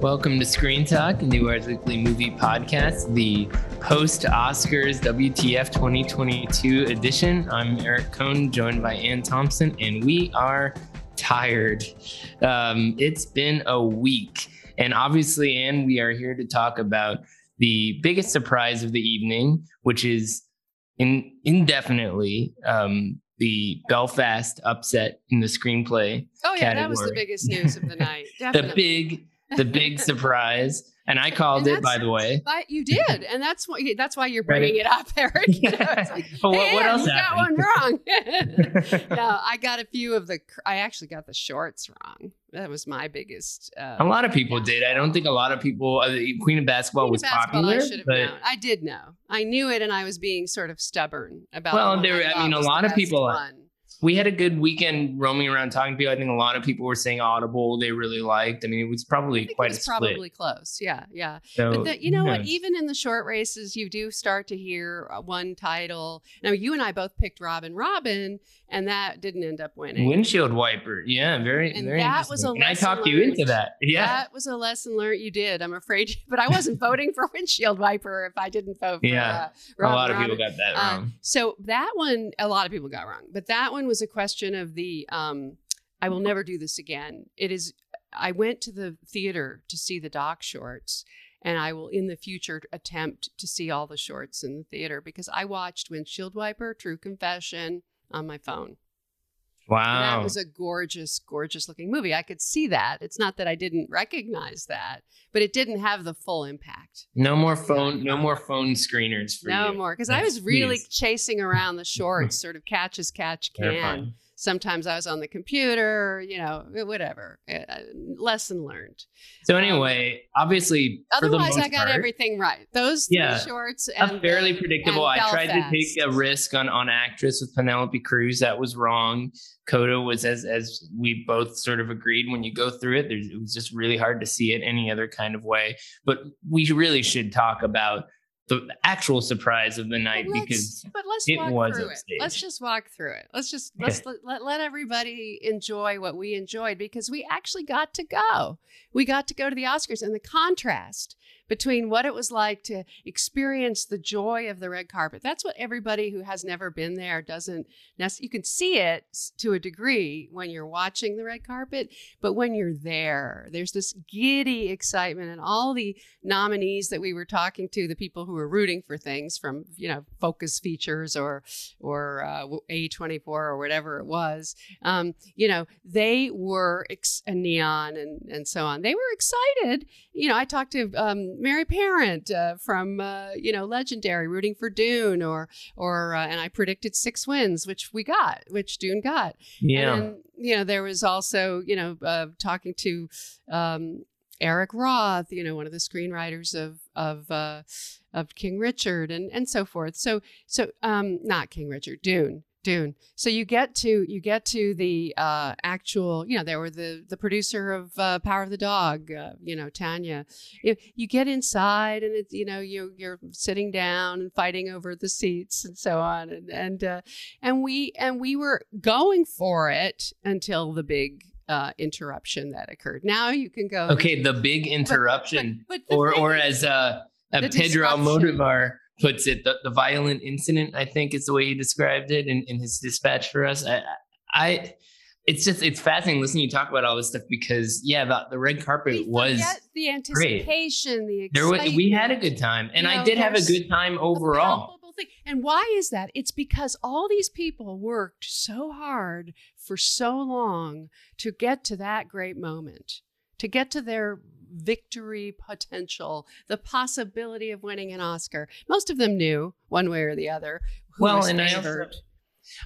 Welcome to Screen Talk, IndieWire's Weekly Movie Podcast, the post Oscars WTF 2022 edition. I'm Eric Kohn, joined by Anne Thompson, and we are tired. Um, it's been a week, and obviously, Anne, we are here to talk about the biggest surprise of the evening, which is in, indefinitely um, the Belfast upset in the screenplay. Oh yeah, category. that was the biggest news of the night. the big the big surprise and i called And it by the way But you did, and that's why that's why you're bringing it up, Eric. You know, like, but what, hey, what else you got happened one wrong. no, I got a few of the. I actually got the shorts wrong. That was my biggest. Uh, a lot of people did i don't think a lot of people uh, the queen of basketball Queen was of basketball, popular I should have but known. I did know. I knew it, and I was being sort of stubborn about. Well, the there- I thought mean, a lot of people- one. We had a good weekend roaming around talking to people i think a lot of people were saying audible they really liked i mean it was probably quite was probably close. Yeah, yeah. so But the, you know what? Even in the short races, you do start to hear uh, one title. Now, you and I both picked Robin Robin, and that didn't end up winning. windshield wiper yeah very And very that was a and i lesson talked you into learned. that yeah That was a lesson learned. You did. I'm afraid, but I wasn't voting for windshield wiper if I didn't vote for. Yeah. uh, a lot of people got that Uh, wrong so that one, a lot of people got wrong, but that one was a question of the. Um, I will never do this again. It is. I went to the theater to see the doc shorts, and I will in the future attempt to see all the shorts in the theater because I watched Windshield Wiper, True Confession on my phone. wow That was a gorgeous, gorgeous looking movie. I could see that. It's not that I didn't recognize that, but it didn't have the full impact. no more phone no more phone screeners for no you. more. Because I was really chasing around the shorts, sort of catch as catch can. Sometimes I was on the computer, you know, whatever. Uh, lesson learned. So anyway, obviously, for the Otherwise, I got part, everything right. Those Yeah. shorts a and fairly predictable. and I tried to take a risk on on actress with Penelope Cruz. That was wrong. Coda was as as we both sort of agreed. When you go through it, there's, it was just really hard to see it any other kind of way. But we really should talk about the actual surprise of the night But because but let's it walk was through it. Let's just walk through it. Let's just let's let, let, let everybody enjoy what we enjoyed because we actually got to go. We got to go to the Oscars and the contrast between what it was like to experience the joy of the red carpet. That's what everybody who has never been there doesn't. You can see it to a degree when you're watching the red carpet, but when you're there, there's this giddy excitement and all the nominees that we were talking to, the people who were rooting for things from, you know, Focus Features or or uh, A24 or whatever it was, um, you know, they were ex- Neon and and so on. They were excited. You know, I talked to um, Mary Parent uh, from uh, you know Legendary, rooting for Dune, or or uh, and I predicted six wins, which we got, which Dune got. yeah, And you know, there was also, you know, uh, talking to um, Eric Roth, you know, one of the screenwriters of of uh, of King Richard and and so forth. So so um, not King Richard, Dune. Dune. So you get to you get to the uh, actual. You know, there were the the producer of uh, Power of the Dog. Uh, you know, Tanya. You, you get inside, and it's you know you you're sitting down and fighting over the seats and so on, and and uh, and we and we were going for it until the big uh, interruption that occurred. Now you can go. okay. The big interruption, but the or thing or is- as uh, Pedro. Almodovar puts it, the, the violent incident. I think is the way he described it in, in his dispatch for us. I, I, it's just it's fascinating listening you talk about all this stuff because yeah, the, the red carpet was the anticipation, the there. Was, we had a good time, and You I did have a good time overall. And why is that? It's because all these people worked so hard for so long to get to that great moment, to get to their victory potential, the possibility of winning an Oscar. Most of them knew one way or the other. Who Well, was and I also.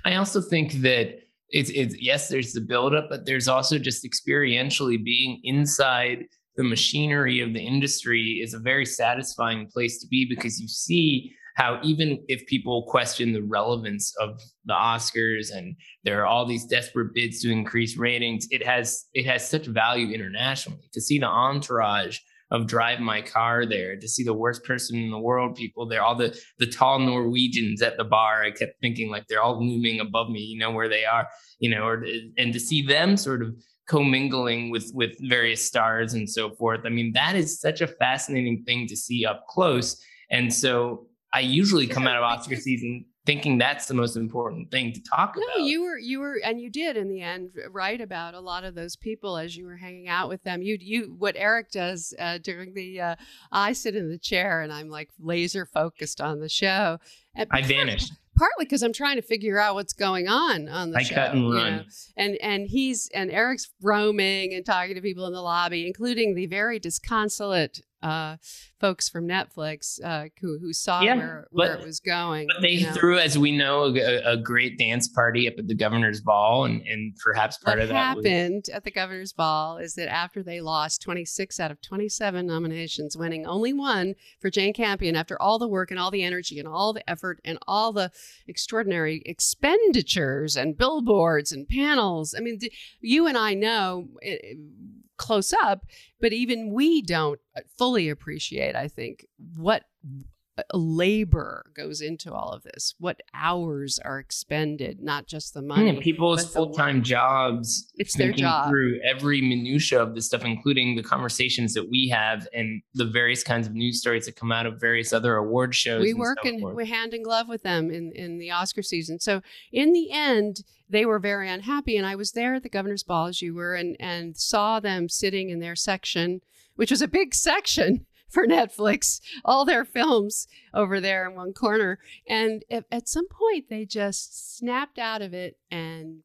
I also think that it's it's yes, there's the buildup, but there's also just experientially being inside the machinery of the industry is a very satisfying place to be because you see how even if people question the relevance of the Oscars and there are all these desperate bids to increase ratings, it has it has such value internationally. To see the entourage of drive my car there to see the worst person in the world people there all the the tall norwegians at the bar i kept thinking like they're all looming above me you know where they are you know or and to see them sort of commingling with with various stars and so forth. I mean that is such a fascinating thing to see up close. And so i usually come out of oscar season thinking that's the most important thing to talk no, about. No, you were you were and you did in the end write about a lot of those people as you were hanging out with them. You you what Eric does uh, during the uh, I sit in the chair and I'm like laser focused on the show. And I vanished. Partly because I'm trying to figure out what's going on on the show. I show. cut and run. Know? And and he's and Eric's roaming and talking to people in the lobby, including the very disconsolate uh, folks from Netflix uh, who, who saw yeah, where, where but, it was going. But they you know? threw, as we know, a, a, great dance party up at the governor's ball, and, and perhaps part what of that happened was... at the governor's ball is that after they lost 26 out of 27 nominations, winning only one for Jane Campion, after all the work and all the energy and all the effort and all the extraordinary expenditures and billboards and panels. I mean, you and I know eh, close up, but even we don't uh, fully appreciate, I think, what Uh, labor goes into all of this what hours are expended not just the money yeah, people's full-time jobs it's their job. through every minutia of this stuff including the conversations that we have and the various kinds of news stories that come out of various other award shows we work so in we hand in glove with them in in the oscar season. So in the end they were very unhappy and i was there at the governor's ball as you were and and saw them sitting in their section which was a big section for Netflix, all their films over there in one corner. And at some point, they just snapped out of it and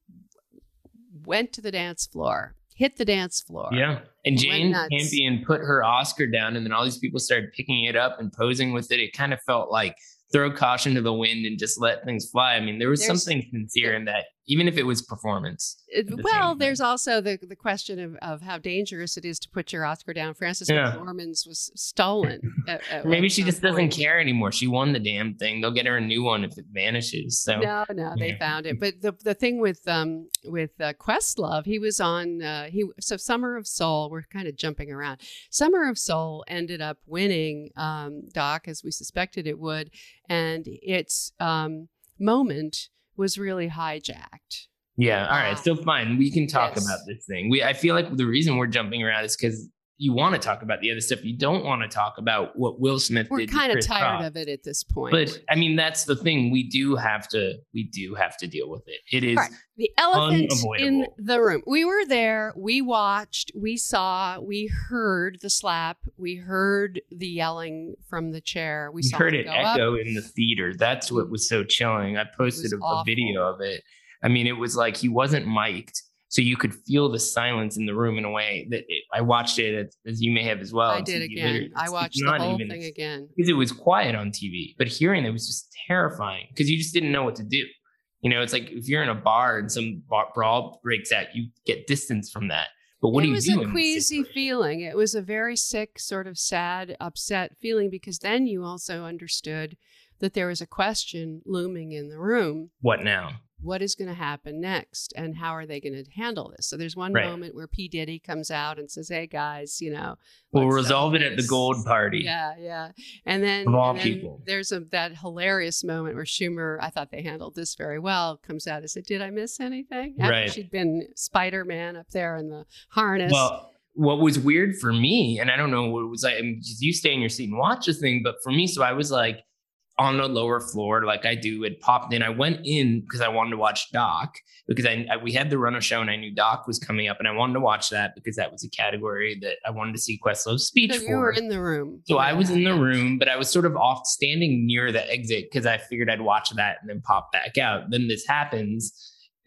went to the dance floor, hit the dance floor. Yeah. And Jane Campion put her Oscar down, and then all these people started picking it up and posing with it. It kind of felt like throw caution to the wind and just let things fly. I mean, there was there's, something sincere in that, even if it was performance. The well, there's also the the question of, of how dangerous it is to put your Oscar down. Frances yeah. McDormand's was stolen. at, at Maybe she just point. doesn't care anymore. She won the damn thing. They'll get her a new one if it vanishes. So no, no, they found it. But the the thing with um with uh, Questlove, he was on uh, he so Summer of Soul. We're kind of jumping around. Summer of Soul ended up winning um, Doc as we suspected it would and its um, moment was really hijacked. Yeah. All right. Um, so fine. We can talk yes. about this thing. We I feel like the reason we're jumping around is because you want to talk about the other stuff. You don't want to talk about what Will Smith We're did. We're kind of tired Rock. of it at this point. But I mean, that's the thing. We do have to. We do have to deal with it. It is right. the elephant in the room. We were there. We watched. We saw. We heard the slap. We heard the yelling from the chair. We, we heard it, echo up. in the theater. That's what was so chilling. I posted a, a video of it. I mean, it was like he wasn't mic'd so you could feel the silence in the room in a way that it, I watched it as, as, you may have as well. I did again. I watched the whole thing again because it was quiet on TV, but hearing it was just terrifying because you just didn't know what to do. You know, it's like if you're in a bar and some brawl breaks out, you get distance from that. But what it do you do? It was a queasy feeling. It was a very sick, sort of sad, upset feeling because then you also understood that there was a question looming in the room. What now? what is going to happen next and how are they going to handle this? So there's one right. moment where p. Diddy comes out and says hey guys you know we'll resolve it at the gold party. Yeah yeah. And then, of all people. there's a that hilarious moment where schumer i thought they handled this very well comes out and said did i miss anything? After right. she'd been spider-man up there in the harness. Well what was weird for me, and I don't know what it was like, I mean, you stay in your seat and watch this thing, but for me, so I was like, on the lower floor like I do. It popped in. I went in because I wanted to watch Doc because I, I, we had the run of show and I knew Doc was coming up and I wanted to watch that because that was a category that I wanted to see Questlove's speech so for. You were in the room. So yeah. I was in the room, but I was sort of off standing near the exit because I figured I'd watch that and then pop back out. Then this happens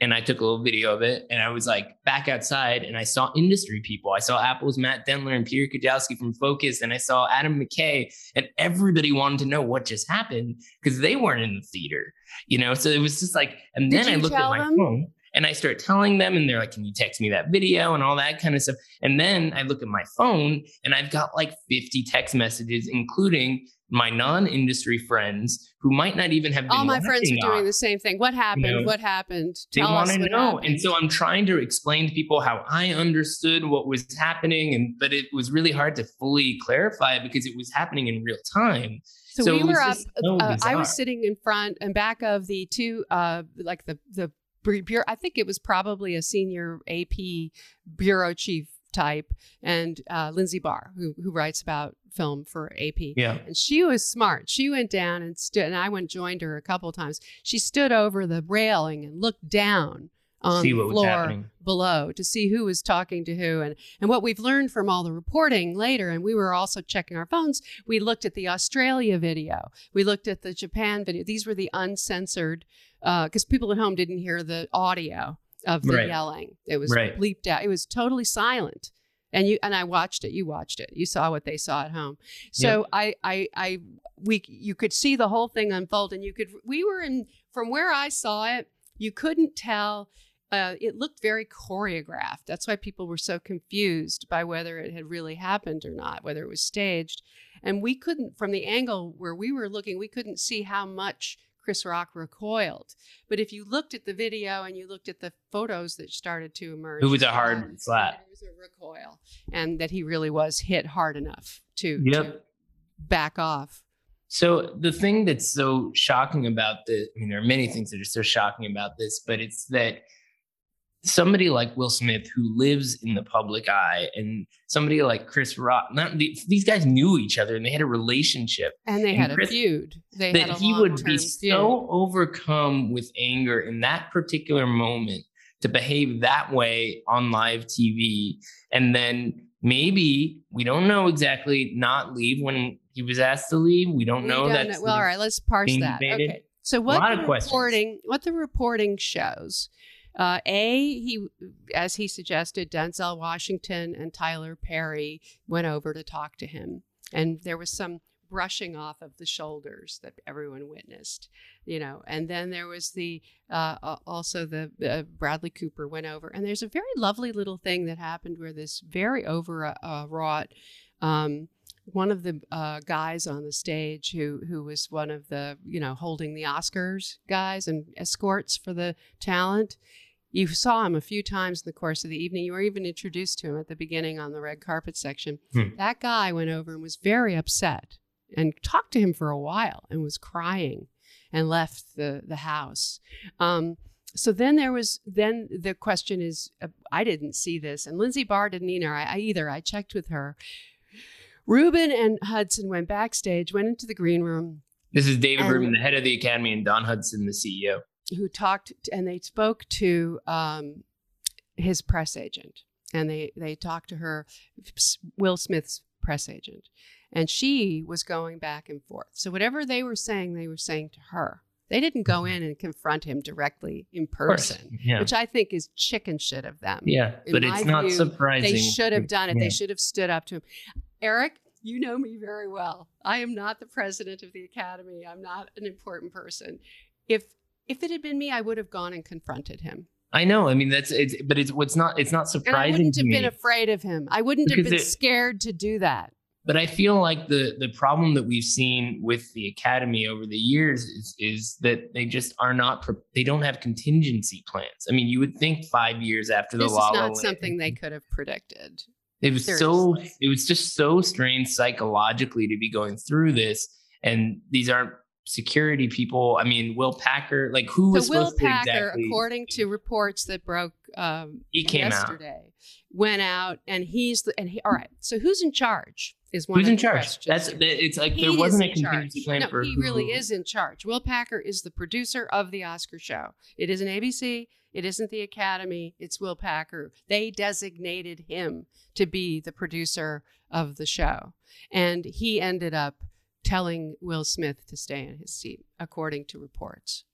and I took a little video of it and I was like back outside and I saw industry people. I saw Apple's Matt Dentler and Peter Kujawski from Focus and I saw Adam McKay and everybody wanted to know what just happened because they weren't in the theater, you know? So it was just like, and Did then I looked at my them? phone and And I start telling them, and they're like, Can you text me that video and all that kind of stuff? And then I look at my phone and I've got like 50 text messages, including my non-industry friends who might not even have been all my friends are doing on. the same thing what happened You know, what happened They want to know, happened. and so I'm trying to explain to people how I understood what was happening, and but it was really hard to fully clarify because it was happening in real time. So, So we were up. so uh, I was sitting in front and back of the two, uh, like the the bureau. I think it was probably a senior AP bureau chief type, and uh, Lindsey Bahr, who who writes about film for AP. Yeah. And she was smart. She went down and stood, and I went and joined her a couple of times. She stood over the railing and looked down on the floor below to see who was talking to who and and what we've learned from all the reporting later and we were also checking our phones we looked at the australia video we looked at the japan video these were the uncensored uh, because people at home didn't hear the audio of the Right. yelling it was Right. bleeped out it was totally silent and you and i watched it you watched it you saw what they saw at home so i i i we you could see the whole thing unfold and you could we were in from where i saw it you couldn't tell uh, it looked very choreographed. That's why people were so confused by whether it had really happened or not, whether it was staged. And we couldn't, from the angle where we were looking, we couldn't see how much Chris Rock recoiled. But if you looked at the video and you looked at the photos that started to emerge, It was a hard slap. There was a recoil, and that he really was hit hard enough to, Yep. to back off. So the thing that's so shocking about this, I mean, there are many things that are so shocking about this, but it's that somebody like Will Smith, who lives in the public eye, and somebody like Chris Rock, not these guys knew each other and they had a relationship. And they And had a feud. They that he would be feud. so overcome with anger in that particular moment to behave that way on live TV and then maybe we don't know exactly not leave when he was asked to leave we don't We know that Well, all right, let's parse that. debated. Okay. So what the reporting what the reporting shows, uh, a he as he suggested, Denzel Washington and Tyler Perry went over to talk to him, and there was some brushing off of the shoulders that everyone witnessed, you know, and then there was the uh, uh, also the uh, Bradley Cooper went over, and there's a very lovely little thing that happened where this very overwrought. Um, one of the uh, guys on the stage who who was one of the you know holding the Oscars guys and escorts for the talent. You saw him a few times in the course of the evening. You were even introduced to him at the beginning on the red carpet section. Hmm. That guy went over and was very upset and talked to him for a while and was crying and left the the house. Um, so then there was then the question is uh, I didn't see this and Lindsey Bahr didn't either. I, I either I checked with her. Rubin and Hudson went backstage, went into the green room, this is David And- Rubin the head of the academy and Dawn Hudson the CEO who talked and they spoke to um, his press agent and they they talked to her will smith's press agent and she was going back and forth so whatever they were saying they were saying to her they didn't go in and confront him directly in person yeah which i think is chicken shit of them yeah in but it's not view, surprising they should have done it. Yeah. They should have stood up to him. Eric, you know me very well. I am not the president of the academy. I'm not an important person. If if it had been me, I would have gone and confronted him. I know I mean that's it's but it's what's not it's not And I wouldn't to have me been afraid of him. I wouldn't have been it- scared to do that. But I feel like the the problem that we've seen with the academy over the years is is that they just are not they don't have contingency plans. I mean, you would think five years after the This is La not something they could have predicted. It was so it was just so strange psychologically to be going through this, and these aren't security people. I mean, Will Packer, like who was Will Packer, exactly? according to reports that broke um, He came out. yesterday, went out and he's the and he. All right. So who's in charge? Is one Who's of in the charge? questions That's it's like He there wasn't a contingency plan no, for he who- really is in charge. Will Packer is the producer of the Oscar show. It isn't ABC. It isn't the Academy. It's Will Packer. They designated him to be the producer of the show, and he ended up telling Will Smith to stay in his seat, according to reports.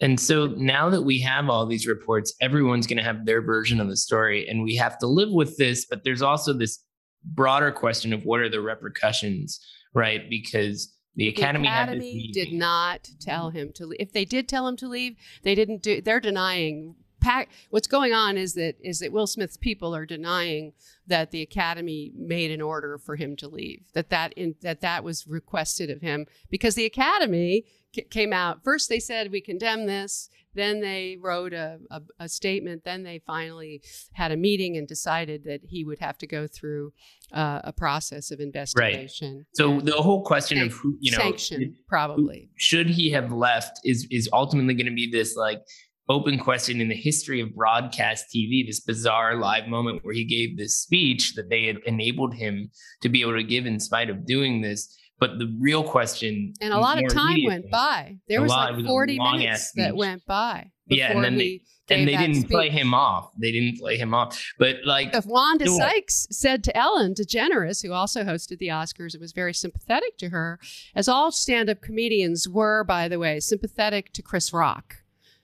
And so now that we have all these reports, everyone's going to have their version of the story, and we have to live with this. But there's also this broader question of what are the repercussions, right? Because the academy, the academy did not tell him to leave. If they did tell him to leave, they didn't do. They're denying pack, what's going on is that is that Will Smith's people are denying that the Academy made an order for him to leave. That that in, that that was requested of him because the Academy c- came out first. They said we condemn this. Then they wrote a, a, a, statement. Then they finally had a meeting and decided that he would have to go through uh, a process of investigation. Right. So the whole question of who, you know, sanction probably should he have left is is ultimately going to be this like open question in the history of broadcast TV, this bizarre live moment where he gave this speech that they had enabled him to be able to give in spite of doing this. But the real question, and a lot of time went by. There was like forty was minutes that went by. Yeah, and then they and they didn't speech. play him off. They didn't play him off. But like, if Wanda no. Sykes said to Ellen DeGeneres, who also hosted the Oscars, it was very sympathetic to her, as all stand-up comedians were, by the way, sympathetic to Chris Rock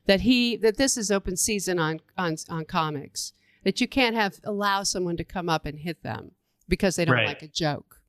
that he that this is open season on on on comics that you can't have allow someone to come up and hit them because they don't right. like a joke.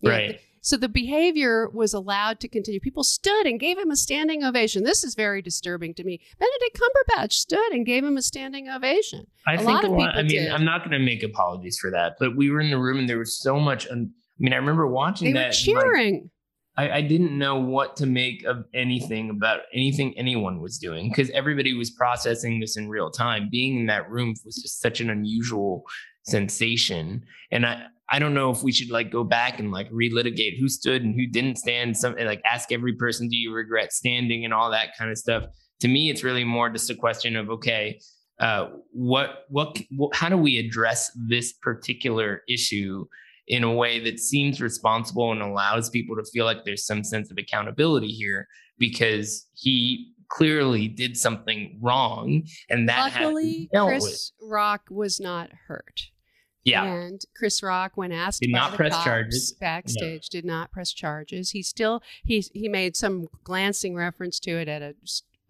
You right. Know, so the behavior was allowed to continue. People stood and gave him a standing ovation. This is very disturbing to me. Benedict Cumberbatch stood and gave him a standing ovation. I a think lot of people I mean, did. I'm not going to make apologies for that, but we were in the room and there was so much. Un- I mean, I remember watching they that. Were cheering. Like, I, I, didn't know what to make of anything about anything anyone was doing because everybody was processing this in real time. Being in that room was just such an unusual sensation. And I, I don't know if we should like go back and like relitigate who stood and who didn't stand. Some like ask every person, do you regret standing and all that kind of stuff. To me, it's really more just a question of okay, uh, what, what, what, how do we address this particular issue in a way that seems responsible and allows people to feel like there's some sense of accountability here because he clearly did something wrong and that luckily chris with. rock was not hurt yeah and chris rock when asked did not press charges backstage no. did not press charges he still he he made some glancing reference to it at a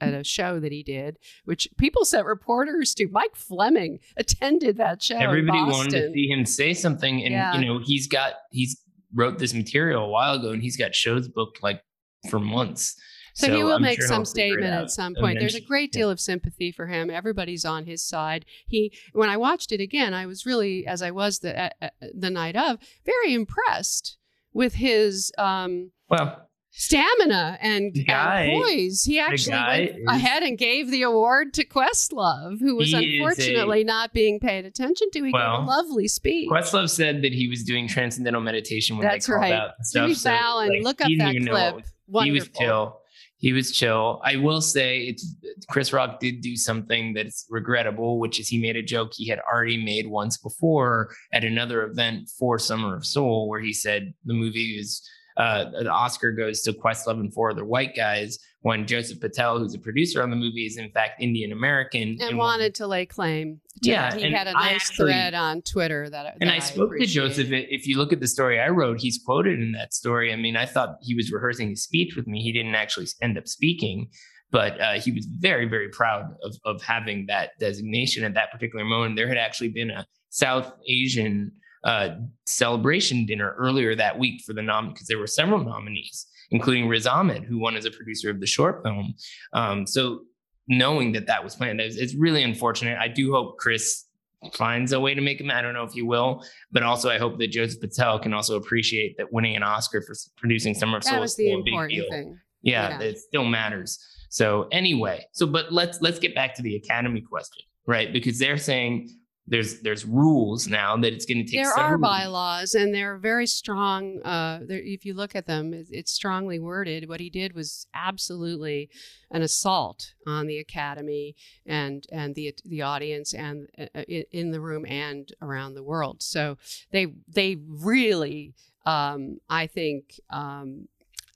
at a show that he did, which people sent reporters to. Mike Fleming attended that show. Everybody wanted to see him say something, and yeah. you know he's got he's wrote this material a while ago, and he's got shows booked like for months. So, so he will I'm make sure some statement at some point. There's a great deal of sympathy for him. Everybody's on his side. He, when I watched it again, I was really, as I was the uh, the night of, very impressed with his. Um, well, stamina and, guy, and poise. He actually went is, ahead and gave the award to Questlove, who was unfortunately a, not being paid attention to. He well, gave a lovely speech. Questlove said that he was doing transcendental meditation when That's they called right. out stuff. Jimmy so, Fallon, like, look up that clip. Wonderful. He was chill. He was chill. I will say it's Chris Rock did do something that's regrettable, which is he made a joke he had already made once before at another event for Summer of Soul, where he said the movie is uh, the Oscar goes to Questlove and four other white guys when Joseph Patel, who's a producer on the movie, is in fact Indian American and, and, wanted to lay claim. To yeah, he had a nice actually, thread on Twitter that. that and I, I spoke to Joseph. If you look at the story I wrote, he's quoted in that story. I mean, I thought he was rehearsing his speech with me. He didn't actually end up speaking, but uh, he was very, very proud of of having that designation at that particular moment. There had actually been a South Asian uh, celebration dinner earlier that week for the nom because there were several nominees, including Riz Ahmed, who won as a producer of the short film. Um, so knowing that that was planned, it's, it's really unfortunate. I do hope Chris finds a way to make him. I don't know if he will, but also I hope that Joseph Patel can also appreciate that winning an Oscar for producing Summer of Soul a big deal. Thing. Yeah, yeah, it still matters. So anyway, so but let's let's get back to the Academy question, right? Because they're saying there's there's rules now that it's going to take. There are bylaws, and they're very strong. Uh, if you look at them, it's strongly worded. What he did was absolutely an assault on the academy and and the the audience and uh, in the room and around the world. So they they really, um, I think. Um,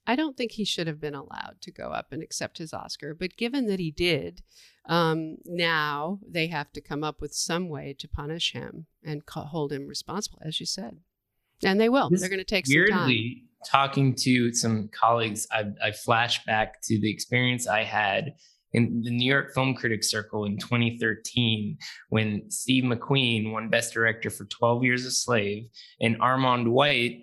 I don't think he should have been allowed to go up and accept his Oscar, but given that he did, um, now they have to come up with some way to punish him and hold him responsible, as you said. And they will. This They're going to take weirdly, some time. Talking to some colleagues, I, I flash back to the experience I had in the New York Film Critics Circle in 2013 when Steve McQueen won Best Director for 12 Years a Slave and Armond White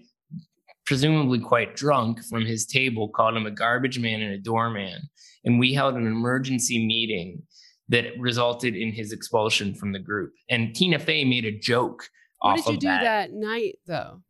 presumably quite drunk from his table, called him a garbage man and a doorman. And we held an emergency meeting that resulted in his expulsion from the group. And Tina Fey made a joke What off did you do that. that night though?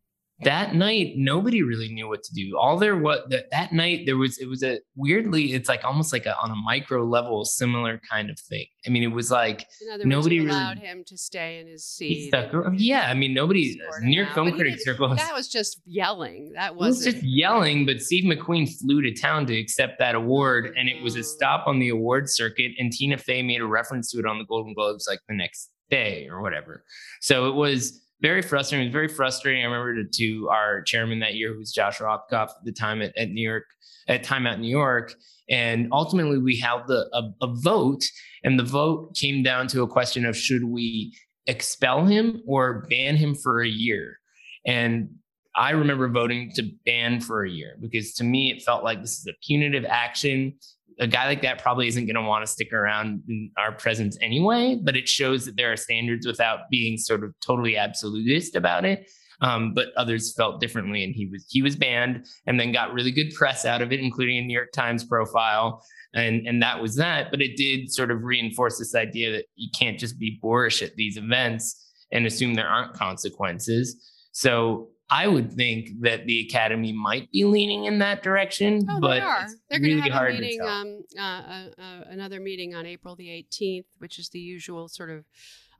That night nobody really knew what to do all there what that, that night there was it was a weirdly it's like almost like a on a micro level similar kind of thing i mean it was like Nobody really- allowed him to stay in his seat. stuck yeah i mean nobody scored him new york out. film critic circles That was just yelling. That was just yelling, but Steve McQueen flew to town to accept that award, and it was a Mm. stop on the award circuit. And Tina Fey made a reference to it on the Golden Globes like the next day or whatever. So it was very frustrating. It was very frustrating. I remember to, to our chairman that year, who was Josh Rothkopf at the time at, at New York, at Time Out New York. And ultimately, we held the, a, a vote, and the vote came down to a question of should we expel him or ban him for a year? And I remember voting to ban for a year because to me, it felt like this is a punitive action. A guy like that probably isn't going to want to stick around in our presence anyway, but it shows that there are standards without being sort of totally absolutist about it. Um, but others felt differently, and he was he was banned, and then got really good press out of it, including a New York Times profile, and and that was that. But it did sort of reinforce this idea that you can't just be boorish at these events and assume there aren't consequences. So I would think that the academy might be leaning in that direction, Oh, but they are. They're really going to have a meeting, um, uh, uh, uh, another meeting on April the 18th, which is the usual sort of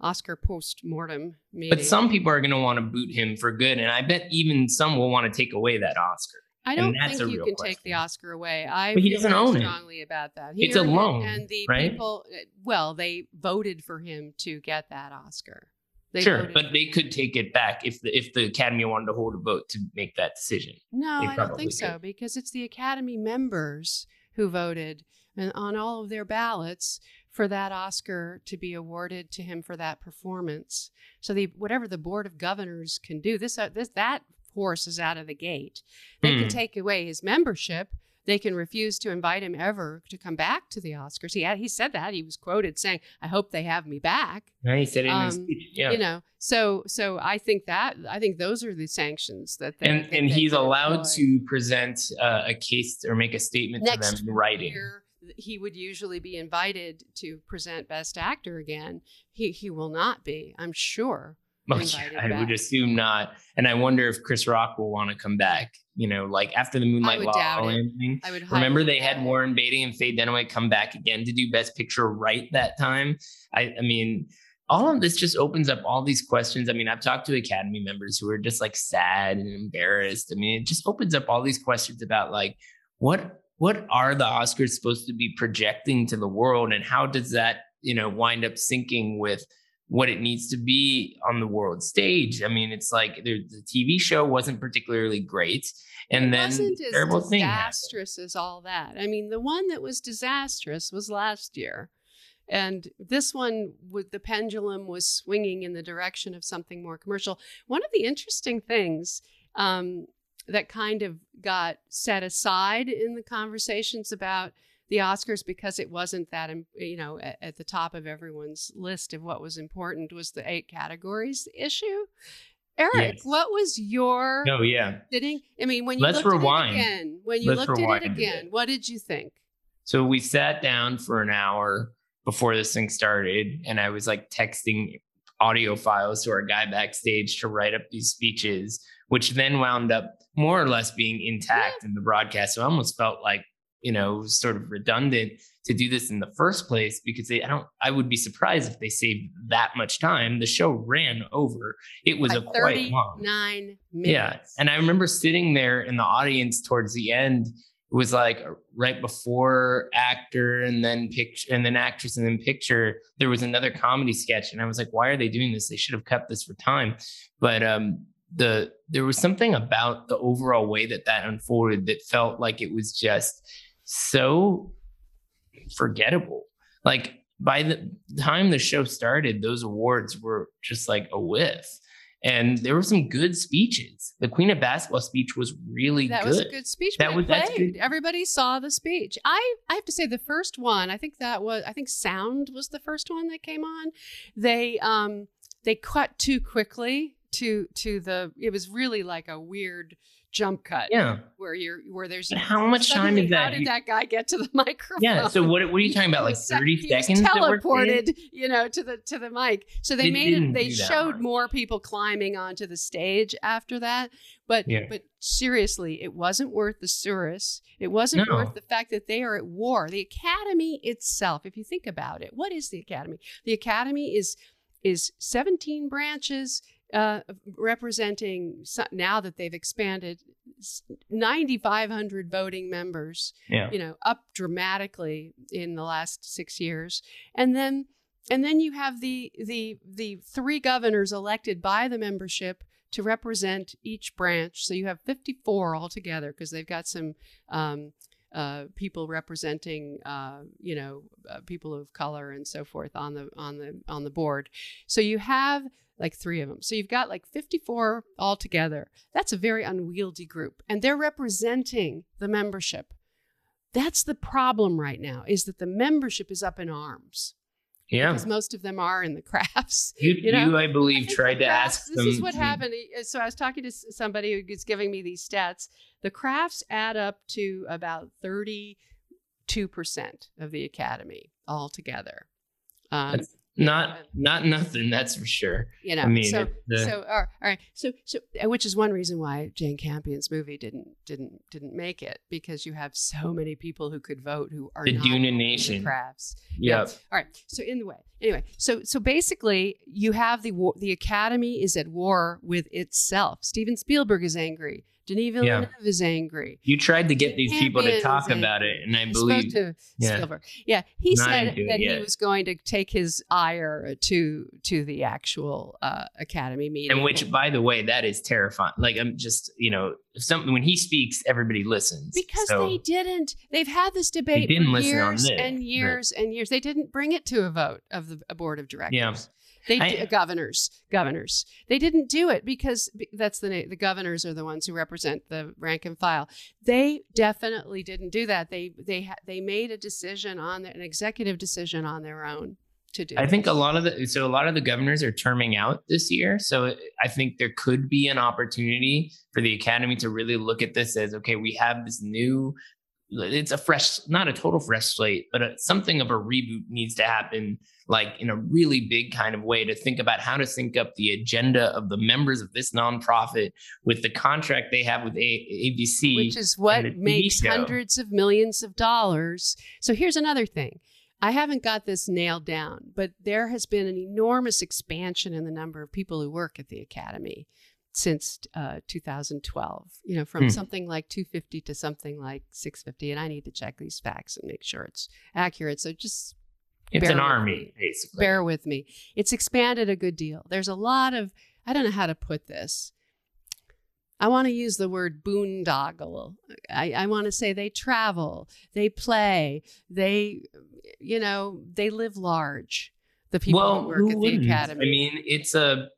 Oscar post mortem meeting. but some people are going to want to boot him for good, and I bet even some will want to take away that Oscar. I don't think you can take the Oscar away. I But he doesn't own it. about that. It's a it, loan, and the right? people, uh, well, they voted for him to get that Oscar. They sure, voted but they could take it back if the if the academy wanted to hold a vote to make that decision. No, I don't think so because it's the Academy members who voted and on all of their ballots for that Oscar to be awarded to him for that performance. So the whatever the board of governors can do, this uh, this that horse is out of the gate. They Hmm. can take away his membership. They can refuse to invite him ever to come back to the Oscars. He had, he said that he was quoted saying, "I hope they have me back." Right? He said it in his Um, speech. Yeah. You know, so so I think that I think those are the sanctions that they and that and he's allowed employ. to present uh, a case or make a statement to them in writing. year he would usually be invited to present best actor again he he will not be i'm sure Well, yeah, I would assume not. And I wonder if Chris Rock will want to come back. You know, like after the Moonlight would La doubt La it. Thing. i would Remember they had it. Warren Beatty and Faye Dunaway come back again to do Best Picture right that time. I, I mean, all of this just opens up all these questions. I mean, I've talked to Academy members who are just like sad and embarrassed. I mean, it just opens up all these questions about like what what are the Oscars supposed to be projecting to the world, and how does that you know wind up syncing with what it needs to be on the world stage? I mean, it's like the, the TV show wasn't particularly great, and it then wasn't as terrible thing happened. disastrous as all that i mean the one that was disastrous was last year and this one with the pendulum was swinging in the direction of something more commercial one of the interesting things um, that kind of got set aside in the conversations about the Oscars because it wasn't that you know at, the top of everyone's list of what was important was the eight categories issue. Eric, Yes. what was your No, yeah. sitting? I mean, when you Let's looked rewind. at it again, when you Let's looked at it again, what did you think? So we sat down for an hour before this thing started, and I was like texting audio files to our guy backstage to write up these speeches, which then wound up more or less being intact in the broadcast. So I almost felt like, you know, sort of redundant to do this in the first place because they, I don't, I would be surprised if they saved that much time. The show ran over. It was a quite long. 39 minutes. Yeah. And I remember sitting there in the audience towards the end. It was like right before actor and then picture and then actress and then picture. There was another comedy sketch. And I was like, why are they doing this? They should have kept this for time. But um the there was something about the overall way that that unfolded that felt like it was just so forgettable. Like by the time the show started, those awards were just like a whiff. And there were some good speeches. The Queen of Basketball speech was really that good. was a good speech. That was- played. good. Everybody saw the speech. I I have to say the first one. I think that was. I think sound was the first one that came on. They um they cut too quickly to to the. It was really like a weird jump cut. Yeah. Where you're where there's But how much time suddenly, is that? How did that guy get to the microphone? Yeah. So what, what are you talking about? Like 30 he seconds? teleported, you know, to the to the mic. So they It made it. They showed much. more people climbing onto the stage after that. But Yeah. but seriously, it wasn't worth the service. It wasn't No. worth the fact that they are at war. The academy itself, if you think about it, what is the academy? The academy is is 17 branches uh, representing now that they've expanded 9,500 voting members Yeah. you know up dramatically in the last six years. And then and then you have the the the three governors elected by the membership to represent each branch. So you have 54 altogether because they've got some um, uh, people representing uh, you know uh, people of color and so forth on the on the on the board. So you have like three of them so you've got like 54 altogether that's a very unwieldy group and they're representing the membership that's the problem right now is that the membership is up in arms Yeah. because most of them are in the crafts You, you know, you, I believe, tried to crafts- ask This them. is what happened. So I was talking to somebody who was giving me these stats. The crafts add up to about thirty-two percent of the academy altogether. Um, That's Not, not nothing. That's for sure. you know, I mean, so the- so all right, all right, so so uh, which is one reason why Jane Campion's movie didn't didn't didn't make it because you have so many people who could vote who are The not Duna Nation. crafts. Yep. All right. So in the way, anyway. So so basically, you have the war, the Academy is at war with itself. Steven Spielberg is angry. Denis Villeneuve is angry. You tried to get these people to talk about it, and I I believe. to yeah. Spielberg. Yeah, he Not said that he was going to take his ire to to the actual uh, Academy meeting. And which, by the way, that is terrifying. Like I'm just, you know, something when he speaks, everybody listens. because So- they didn't. They've had this debate didn't for listen on years this, and but- years and years. They didn't bring it to a vote of the board of directors. Yeah. They I- d- uh, governors, governors. They didn't do it because that's the na- the governors are the ones who represent the rank and file. They definitely didn't do that. They they they made a decision on the, an executive decision on their own to do. I it. think a lot of the so a lot of the governors are terming out this year. So uh, I think there could be an opportunity for the academy to really look at this as okay, we have this new. It's a fresh, not a total fresh slate, but a, something of a reboot needs to happen, like in a really big kind of way to think about how to sync up the agenda of the members of this nonprofit with the contract they have with a- ABC. which is what and a TV makes show. hundreds of millions of dollars. So here's another thing. I haven't got this nailed down, but there has been an enormous expansion in the number of people who work at the academy since uh, 2012. You know, from Hmm. something like 250 to something like 650, and I need to check these facts and make sure it's accurate. So just it's an army, basically. bear with me. It's expanded a good deal. There's a lot of, I don't know how to put this. I want to use the word boondoggle. I, I want to say they travel, they play, they, you know, they live large. The people well, who work who at the wouldn't? academy. I mean, it's a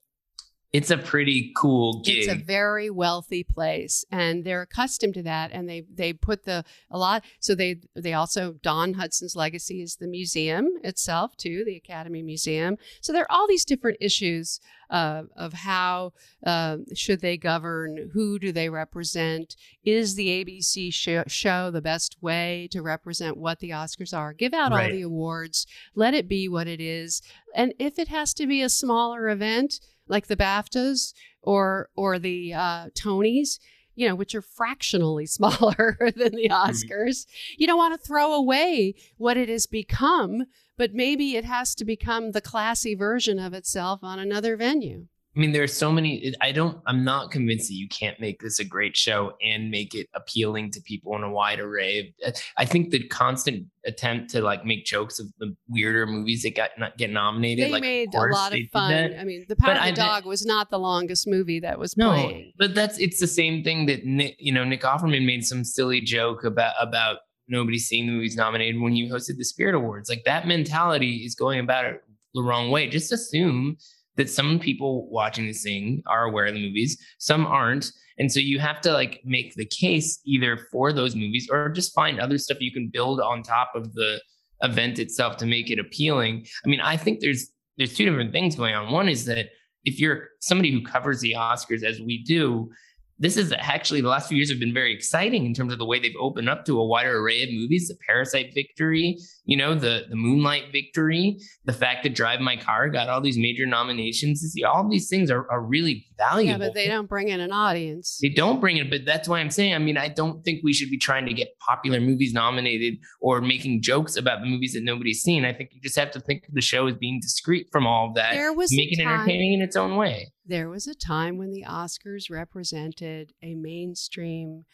it's a pretty cool gig. It's a very wealthy place, and they're accustomed to that. And they they put the a lot. So they they also Dawn Hudson's legacy is the museum itself too, the Academy Museum. So there are all these different issues uh, of how uh, should they govern, who do they represent, is the ABC show, show the best way to represent what the Oscars are? Give out all the awards, let it be what it is, and if it has to be a smaller event like the BAFTAs or or the uh, Tonys, you know, which are fractionally smaller than the Oscars. You don't want to throw away what it has become, but maybe it has to become the classy version of itself on another venue. I mean, there's so many. I don't. I'm not convinced that you can't make this a great show and make it appealing to people in a wide array. Uh, I think the constant attempt to like make jokes of the weirder movies that got not get nominated. They like, made a lot of fun. I mean, The Power But of the Dog was not the longest movie that was No, playing. but that's it's the same thing that Nick, you know Nick Offerman made some silly joke about about nobody seeing the movies nominated when you hosted the Spirit Awards. Like that mentality is going about it the wrong way. Just assume that some people watching this thing are aware of the movies, some aren't. And so you have to like make the case either for those movies or just find other stuff you can build on top of the event itself to make it appealing. I mean, I think there's there's two different things going on. One is that if you're somebody who covers the Oscars as we do, this is actually the last few years have been very exciting in terms of the way they've opened up to a wider array of movies. The Parasite victory, you know, the the Moonlight victory, the fact that Drive My Car got all these major nominations. Is all these things are, are really valuable. Yeah, but they don't bring in an audience. They don't bring it, but that's why I'm saying. I mean, I don't think we should be trying to get popular movies nominated or making jokes about the movies that nobody's seen. I think you just have to think of the show as being discreet from all of that. There was make it entertaining in its own way there was a time when the Oscars represented a mainstream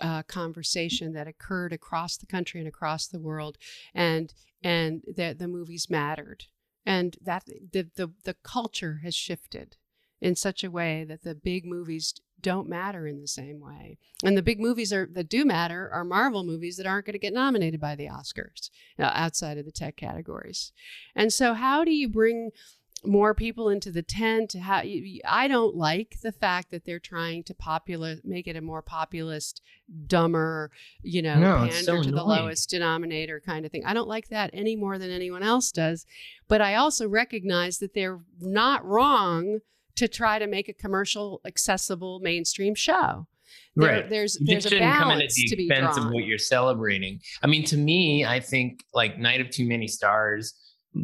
uh, conversation that occurred across the country and across the world, and and that the movies mattered, and that the, the the culture has shifted in such a way that the big movies don't matter in the same way. And the big movies are that do matter are Marvel movies that aren't going to get nominated by the Oscars uh, outside of the tech categories. And so, how do you bring more people into the tent. How, I don't like the fact that they're trying to popular make it a more populist, dumber, you know, no, pander so to the lowest denominator kind of thing. I don't like that any more than anyone else does. But I also recognize that they're not wrong to try to make a commercial, accessible, mainstream show. There, right. There's there's a balance to be drawn. of what you're celebrating. I mean, to me, I think like Night of Too Many Stars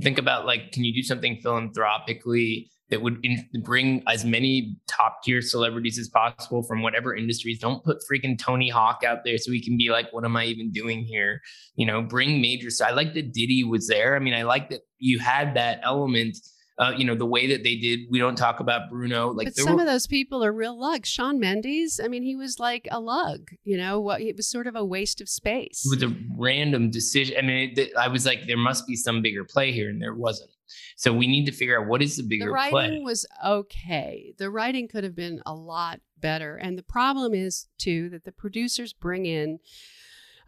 think about like can you do something philanthropically that would in, bring as many top tier celebrities as possible from whatever industries? Don't put freaking tony hawk out there so we can be like what am i even doing here? You know bring major so i like that diddy was there. I mean i like that you had that element uh, you know, the way that they did. We don't talk about Bruno. Like some were, of those people are real lugs. Shawn Mendes, I mean, he was like a lug. You know, what it was sort of a waste of space. It was a random decision. I mean, it, I was like, there must be some bigger play here, and there wasn't. So we need to figure out what is the bigger the writing play. was okay. The writing could have been a lot better, and the problem is too that the producers bring in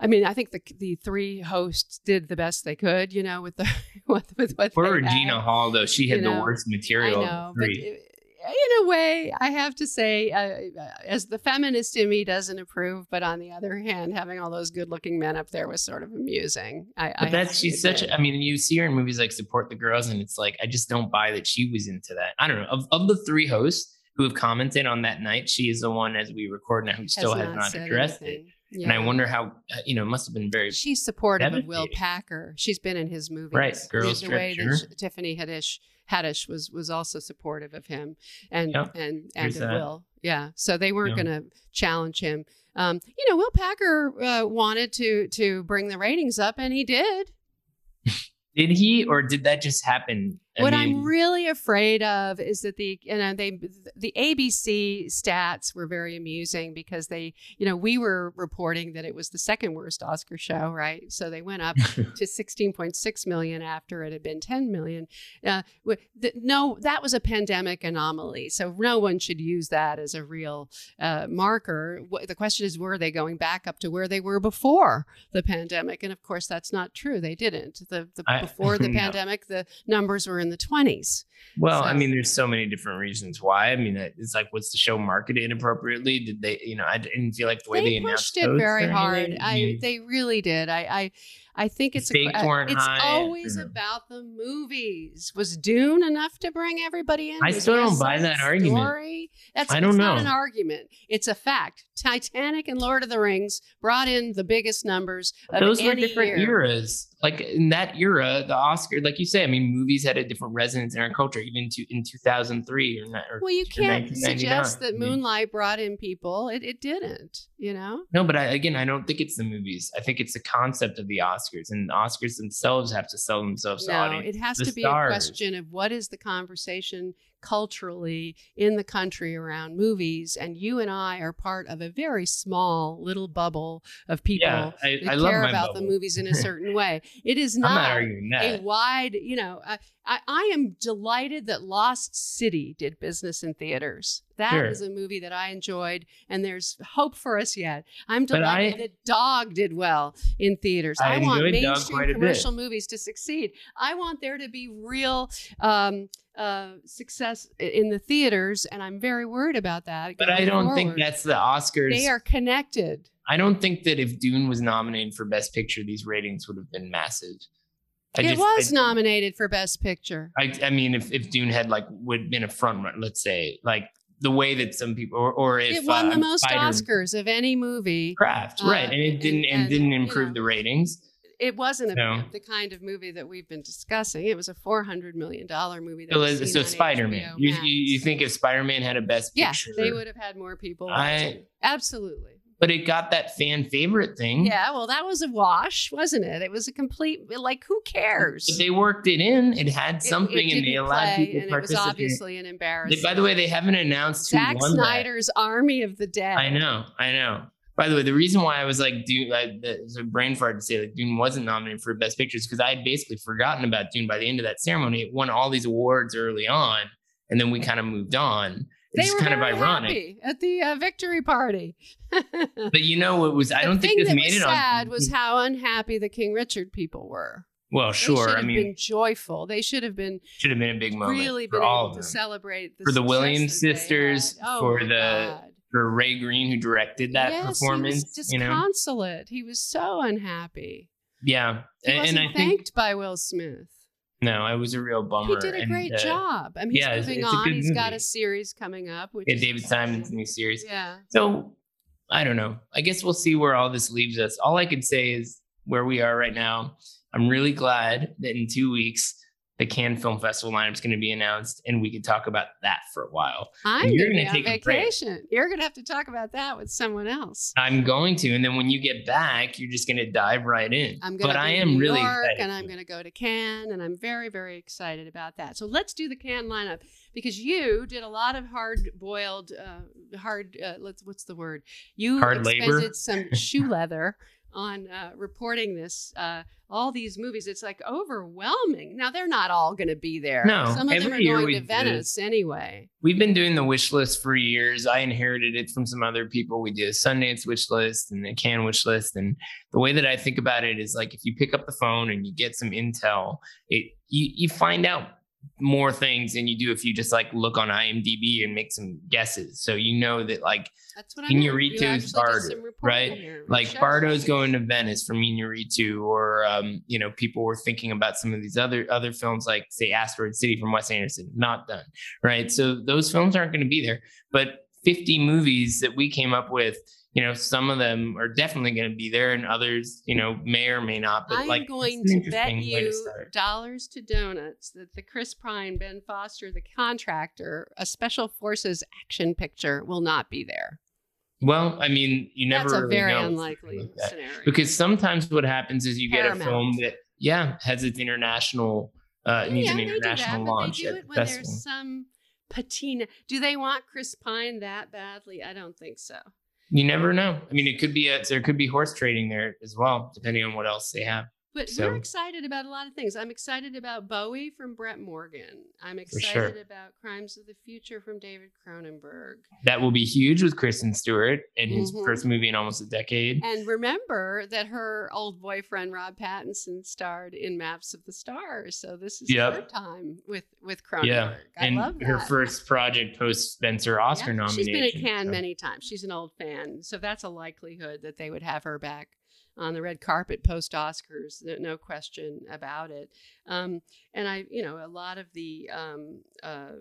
I mean, I think the the three hosts did the best they could, you know, with the with, with what. For Regina Hall, though, she had you know, the worst material. I know, but in a way, I have to say, uh, as the feminist in me doesn't approve, but on the other hand, having all those good-looking men up there was sort of amusing. I, but I that's she's such. A, I mean, you see her in movies like Support the Girls, and it's like I just don't buy that she was into that. I don't know. Of of the three hosts who have commented on that night, she is the one as we record now who still has, has not, addressed anything. it. Yeah. And I wonder how uh, you know it must have been very. She's supportive of Will Packer. She's been in his movies. Right, girls. The, the way sure. Tiffany Haddish Haddish was was also supportive of him and yep. and and of Will. Yeah, so they weren't going to challenge him. Um, you know, Will Packer uh, wanted to to bring the ratings up, and he did. did he, or did that just happen I what mean, I'm really afraid of is that the you know they the ABC stats were very amusing because they you know we were reporting that it was the second worst Oscar show right? So they went up to 16.6 million after it had been 10 million. Uh, the, no that was a pandemic anomaly so no one should use that as a real uh, marker. The question is were they going back up to where they were before the pandemic? And of course that's not true. They didn't. The, the I, before the no. pandemic the numbers were in the 20s. Well, so. I mean, there's so many different reasons why. I mean, it's like, what's the show marketed inappropriately? Did they, you know, I didn't feel like the way they, they pushed it very hard. I, they really did. I, I, I think it's a, uh, it's always about the movies. Was Dune enough to bring everybody in? I still don't buy that story? argument. That's I don't know. not an argument. It's a fact. Titanic and Lord of the Rings brought in the biggest numbers. Those were different year. eras. Like in that era, the Oscar, like you say, I mean, movies had a different resonance in our culture, even to, in 2003 or, or Well, you can't suggest that Moonlight brought in people. It, it didn't, you know? No, but I, again, I don't think it's the movies. I think it's the concept of the Oscars, and the Oscars themselves have to sell themselves no, to audience. It has the to be stars. a question of what is the conversation culturally in the country around movies. And you and I are part of a very small little bubble of people yeah, I, that I care about bubble. the movies in a certain way. It is not, not a wide, you know, I, I, am delighted that Lost City did business in theaters. That sure. is a movie that I enjoyed, and there's hope for us yet. I'm delighted that Dog did well in theaters. I, I want mainstream commercial movies to succeed. I want there to be real um, uh, success in the theaters, and I'm very worried about that. But I don't forward. think that's the Oscars. They are connected. I don't think that if Dune was nominated for Best Picture, these ratings would have been massive. I it just, was I, nominated for Best Picture. I, I mean, if, if Dune had like would been a front run, let's say like the way that some people or, or if it won uh, the most Spider- Oscars of any movie. craft Uh, right and it didn't and, and- didn't and, you improve know, the ratings It wasn't a, No. the kind of movie that we've been discussing. It was a four hundred million dollar movie. That so, so spider-man you, you, you think if spider-man had a best Yeah, picture they would have had more people. I- Absolutely. but it got that fan favorite thing Yeah. Well, that was a wash, wasn't it? It was a complete. Like, who cares? but they worked it in it had something it and they allowed play, people to and it was obviously an They- embarrassment. by the way they haven't announced who Zack won that. Snyder's Army of the Dead. I know, I know. By the way, the reason why I was like Dune, I, it's a brain fart to say like Dune wasn't nominated for Best Pictures because I had basically forgotten about Dune by the end of that ceremony. It won all these awards early on, and then we kind of moved on. They It's were kind of ironic. at the uh, victory party. But you know it was? I the don't think this that made was it sad on. was how unhappy the King Richard people were. well, They sure. I mean, been joyful. They should have been should have been a big moment really for been all able of to celebrate the For the Williams sisters. Oh for the- God. For Ray Green, who directed that yes, performance, he was you know, disconsolate. He was so unhappy. yeah, He and, and I think thanked by Will Smith. no, it was a real bummer. He did a and, great uh, job. I mean, yeah, he's it's- moving it's a on. He's got a series coming up. Which Yeah, is David Simon's new series. Yeah. So I don't know. I guess we'll see where all this leaves us. All I can say is where we are right now. I'm really glad that in two weeks the Cannes Film Festival lineup is going to be announced, and we could talk about that for a while. I'm you're going to gonna be on take a vacation. You're going to have to talk about that with someone else. I'm going to, and then when you get back, you're just going to dive right in. I'm going but to I am New really York, excited. and I'm going to go to Cannes, and I'm very, very excited about that. So let's do the Cannes lineup because you did a lot of hard-boiled, uh, hard. Uh, let's what's the word? You Hard labor? expended some shoe leather on uh, reporting this. Uh, all these movies, it's like overwhelming. Now they're not all going to be there. No, some of them are going to do Venice anyway. We've been doing the wish list for years. I inherited it from some other people. We do a Sundance wish list and a Cannes wish list. And the way that I think about it is like if you pick up the phone and you get some intel, it you, you find out more things than you do if you just like look on IMDb and make some guesses. So you know that like That's what I mean. Inarritu's Bardo, right? like Bardo's going to Venice for Inarritu, or um, you know, people were thinking about some of these other other films like say Asteroid City from Wes Anderson, not done, right? So those films aren't going to be there. But 50 movies that we came up with, you know, some of them are definitely going to be there, and others, you know, may or may not. But I'm like, going to bet way to you dollars to donuts that the Chris Pine, Ben Foster, the contractor, a special forces action picture will not be there. Well, I mean, you never That's a really very unlikely like scenario. because sometimes what happens is you get a film that yeah has its international uh needs yeah, an they do that, international but launch they do it when festival. there's some patina. Do they want Chris Pine that badly? I don't think so. You never know. I mean, it could be a, there could be horse trading there as well, depending on what else they have. But So- we're excited about a lot of things. I'm excited about Bowie from Brett Morgen. I'm sure. excited about Crimes of the Future from David Cronenberg. That will be huge with Kristen Stewart in his Mhm. first movie in almost a decade. And remember that her old boyfriend Rob Pattinson starred in Maps of the Stars. So this is Yep. her time with with Cronenberg. Yeah, I and love her first project post Spencer Oscar Yeah, nomination. She's been at Cannes so- many times. She's an old fan, so that's a likelihood that they would have her back on the red carpet post Oscars. No, no question about it. Um, and I, you know, a lot of the. Um, uh,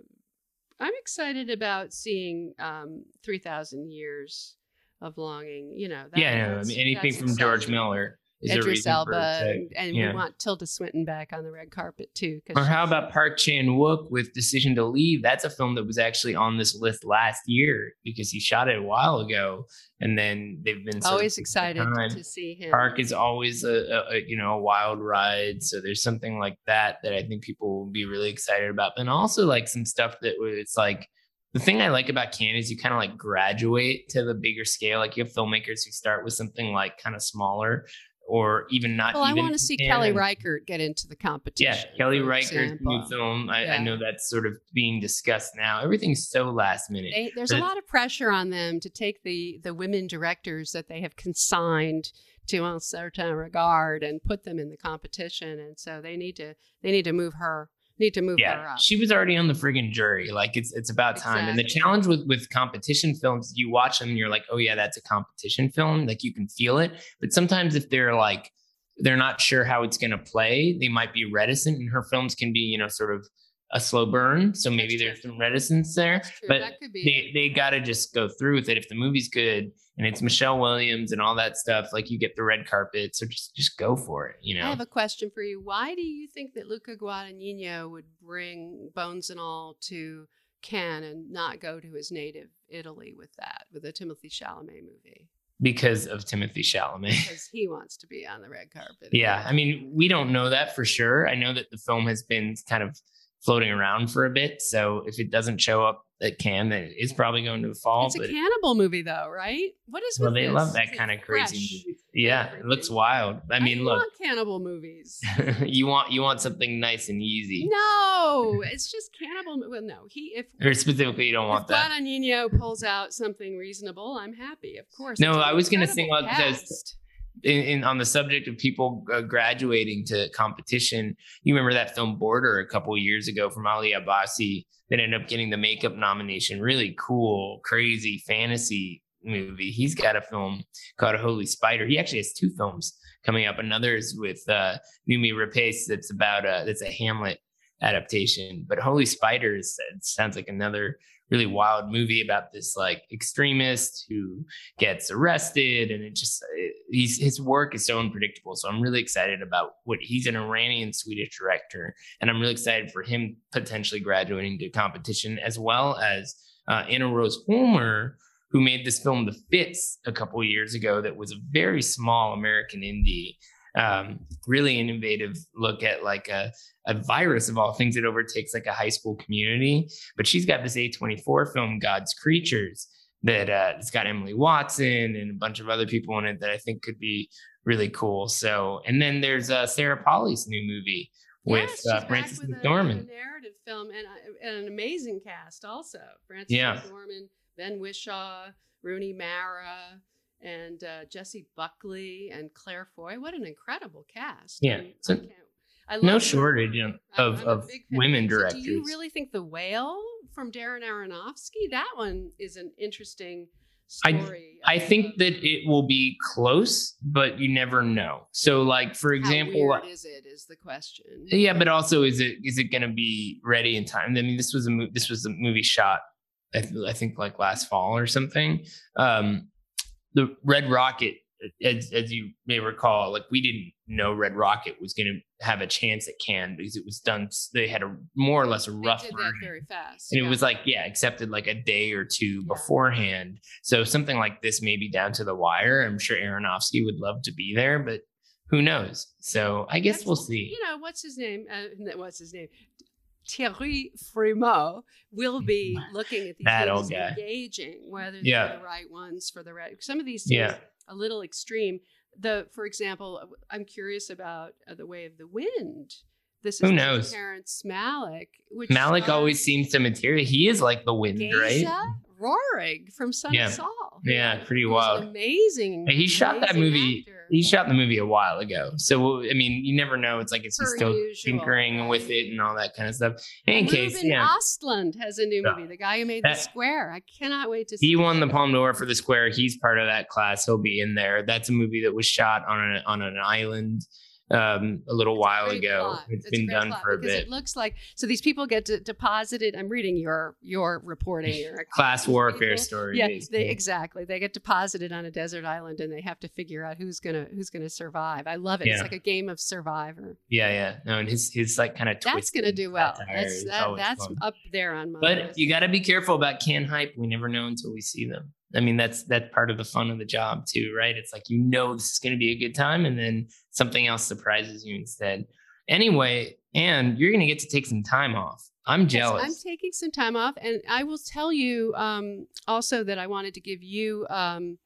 I'm excited about seeing um, Three Thousand Years of Longing. You know, that, yeah, no, I mean anything from George. Miller is Idris Elba, uh, to- and, and yeah. we want Tilda Swinton back on the red carpet too. Or how about Park Chan Wook with Decision to Leave? That's a film that was actually on this list last year because he shot it a while ago, and then they've been always excited to see him. Park is always a, a, you know a wild ride, so there's something like that that I think people will be really excited about. And also like some stuff that was it's like the thing I like about Cannes is you kind of like graduate to the bigger scale. Like you have filmmakers who start with something like kind of smaller or even not. well, I want to see. Kelly Reichardt get into the competition. Yeah, Kelly Reichardt's new film. I, I know that's sort of being discussed now. Everything's so last minute. They, there's a lot of pressure on them to take the the women directors that they have consigned to un certain regard and put them in the competition, and so they need to they need to move her need to move her yeah, up. she was already on the friggin' jury. Like it's it's about time. And the challenge with with competition films, you watch them and you're like, oh yeah, that's a competition film. Like you can feel it. But sometimes if they're like they're not sure how it's gonna play, they might be reticent. And her films can be, you know, sort of a slow burn. So maybe there's some reticence there. But that could be. They they gotta just go through with it. If the movie's good and it's Michelle Williams and all that stuff, like you get the red carpet. So just just go for it. You know. I have a question for you. Why do you think that Luca Guadagnino would bring Bones and All to Cannes and not go to his native Italy with that, with a Timothée Chalamet movie? because of Timothée Chalamet. Because he wants to be on the red carpet. Yeah, I mean, we don't know that for sure. I know that the film has been kind of floating around for a bit. So if it doesn't show up it can, then it is probably going to fall. It's a cannibal movie, though, right? What is well, with they this? love that it kind of crazy. Yeah, it looks wild. I mean, look, want cannibal movies. you want you want something nice and easy, no, it's just cannibal. Well, no, he if or specifically, you don't want if that. Guadagnino pulls out something reasonable, I'm happy. Of course. No, I was single out because- cast. In, in on the subject of people uh, graduating to competition, you remember that film Border a couple years ago from Ali Abbasi that ended up getting the makeup nomination. Really cool, crazy fantasy movie. He's got a film called Holy Spider. He actually has two films coming up. Another is with uh, Rapace that's about a that's a Hamlet adaptation. But Holy Spider is, sounds like another really wild movie about this like extremist who gets arrested and it just it, he's his work is so unpredictable so i'm really excited about what he's an iranian swedish director and i'm really excited for him potentially graduating to competition as well as uh, anna rose holmer who made this film the fits a couple years ago that was a very small american indie um, really innovative look at like a, a virus of all things that overtakes like a high school community but she's got this a24 film god's creatures that uh, it's got Emily Watson and a bunch of other people in it that I think could be really cool. So, and then there's uh, Sarah Polley's new movie with Yes, uh, she's Frances with McDormand. A narrative film and, uh, and an amazing cast also. Frances Yeah. McDormand, Ben Whishaw, Rooney Mara, and uh, Jessie Buckley and Claire Foy. What an incredible cast! Yeah, I, so I can't- no shortage of- I'm- of- I'm of big fan. women So directors. Do you really think The Whale from Darren Aronofsky? That one is an interesting I- story. I of- think that it will be close, but you never know. So, like for how example, weird is it? Is the question? Yeah, but also is it is it going to be ready in time? I mean, this was a this was a movie shot, I, th- I think like last fall or something. Um, the Red Rocket, as as you may recall, like we didn't know Red Rocket was going to have a chance at Cannes because it was done. They had a more or less a rough version. very fast. And it was like, yeah, accepted like a day or two Yeah. beforehand. So something like this may be down to the wire. I'm sure Aronofsky would love to be there, but who knows? So I guess That's- we'll see. You know, what's his name? Uh, what's his name? Thierry Frémaux will be looking at these That movies old guy. engaging whether they're Yeah. the right ones for the right. Some of these Yeah. seem a little extreme. The, for example, I'm curious about uh, the Way of the Wind. This is Who knows? Terrence Malick. Which Malick always seems to material. He is like the wind, right? Rohrig from Son Yeah. of Saul. Yeah, pretty wild. Amazing. He shot that movie. actor. He shot the movie a while ago. So I mean, you never know. It's like it's still usual, tinkering with it and all that kind of stuff. In case, Ruben yeah, Ostlund has a new movie. The guy who made The Square. I cannot wait to see. he won the it. Palme d'Or for The Square. He's part of that class. He'll be in there. That's a movie that was shot on an on an island um, a little while Great ago. plot. It's a been done plot for a bit. It looks like so these people get de- deposited. I'm reading your your reporting. Your Class warfare people- story. Yeah, they exactly. They get deposited on a desert island and they have to figure out who's gonna who's gonna survive. I love it. It's like a game of Survivor. yeah, yeah. No, and his his like kind of That's gonna do well. That's that, that's up there on my But list. you got to be careful about can hype. We never know until we see them. I mean, that's that's part of the fun of the job too, right? It's like you know this is going to be a good time, and then something else surprises you instead. Anyway, and you're going to get to take some time off. I'm Yes, jealous. I'm taking some time off, and I will tell you um, also that I wanted to give you um,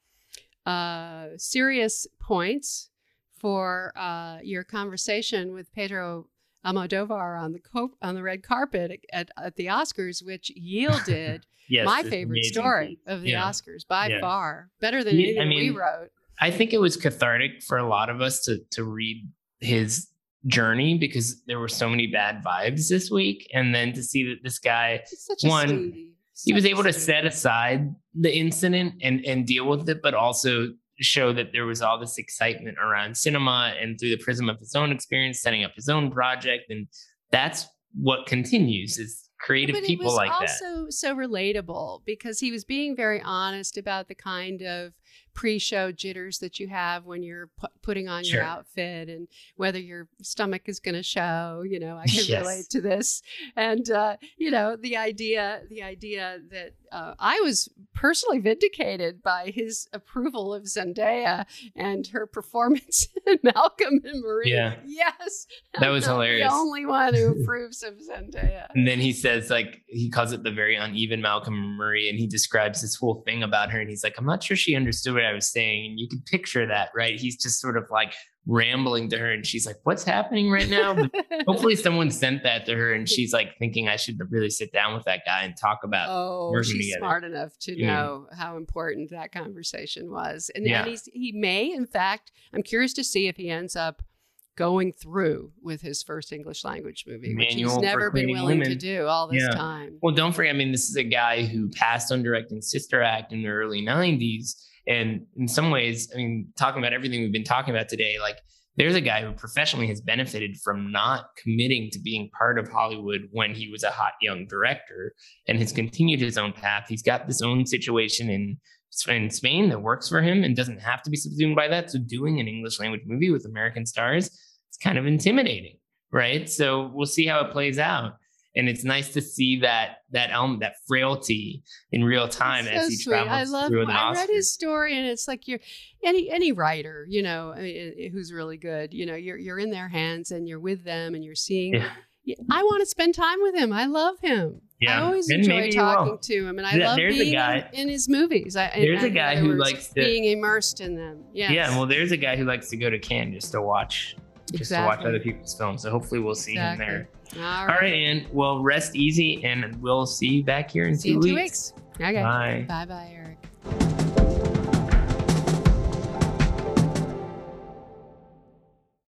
uh, serious points for uh, your conversation with Pedro Almodovar on the co- on the red carpet at, at the Oscars, which yielded yes, my favorite amazing. story of the Yeah. Oscars by Yeah. far, better than Yeah, I anything we wrote. I think it was cathartic for a lot of us to to read his journey because there were so many bad vibes this week, and then to see that this guy He's such a one, he was able to set aside the incident and and deal with it, but also show that there was all this excitement around cinema and through the prism of his own experience, setting up his own project, and that's what continues is creative but people it was like that. also so relatable because he was being very honest about the kind of pre-show jitters that you have when you're pu- putting on Sure. your outfit and whether your stomach is going to show you know i can Yes. relate to this and uh, you know the idea the idea that uh, i was personally vindicated by his approval of zendaya and her performance in malcolm and marie Yeah. yes That was hilarious. the only one who approves of zendaya And then he says, like, he calls it the very uneven Malcolm and Marie, and he describes this whole thing about her. And he's like, I'm not sure she understood what I was saying. And you can picture that, right? He's just sort of like rambling to her, and she's like, What's happening right now? Hopefully, someone sent that to her, and she's like thinking I should really sit down with that guy and talk about. Oh, working she's together. smart enough to Yeah. know how important that conversation was. And, Yeah. and he's, he may, in fact, I'm curious to see if he ends up going through with his first English language movie, which he's never been willing to do all this Yeah. time. Well, don't forget, I mean, this is a guy who passed on directing Sister Act in the early 90s. And in some ways, I mean, talking about everything we've been talking about today, like there's a guy who professionally has benefited from not committing to being part of Hollywood when he was a hot young director and has continued his own path. He's got this own situation in in Spain that works for him and doesn't have to be subsumed by that. So doing an English language movie with American stars, it's kind of intimidating, right? So we'll see how it plays out. And it's nice to see that that element, that frailty in real time It's as he so sweet. travels I love. through the I read his story, and it's like you're any any writer, you know, I mean, who's really good. You know, you're you're in their hands, and you're with them, and you're seeing. Yeah. I want to spend time with him. I love him. Yeah, I always and enjoy talking to him, and I Yeah, love being guy- in, in his movies. I, There's a guy who likes to- being immersed in them. Yeah. Yeah, well, there's a guy who likes to go to Cannes just to watch, just to watch other people's films. So hopefully we'll see him there. All All right. right, and well, rest easy, and we'll see you back here in See you two in two weeks. weeks. Okay. Bye. Bye bye, Eric.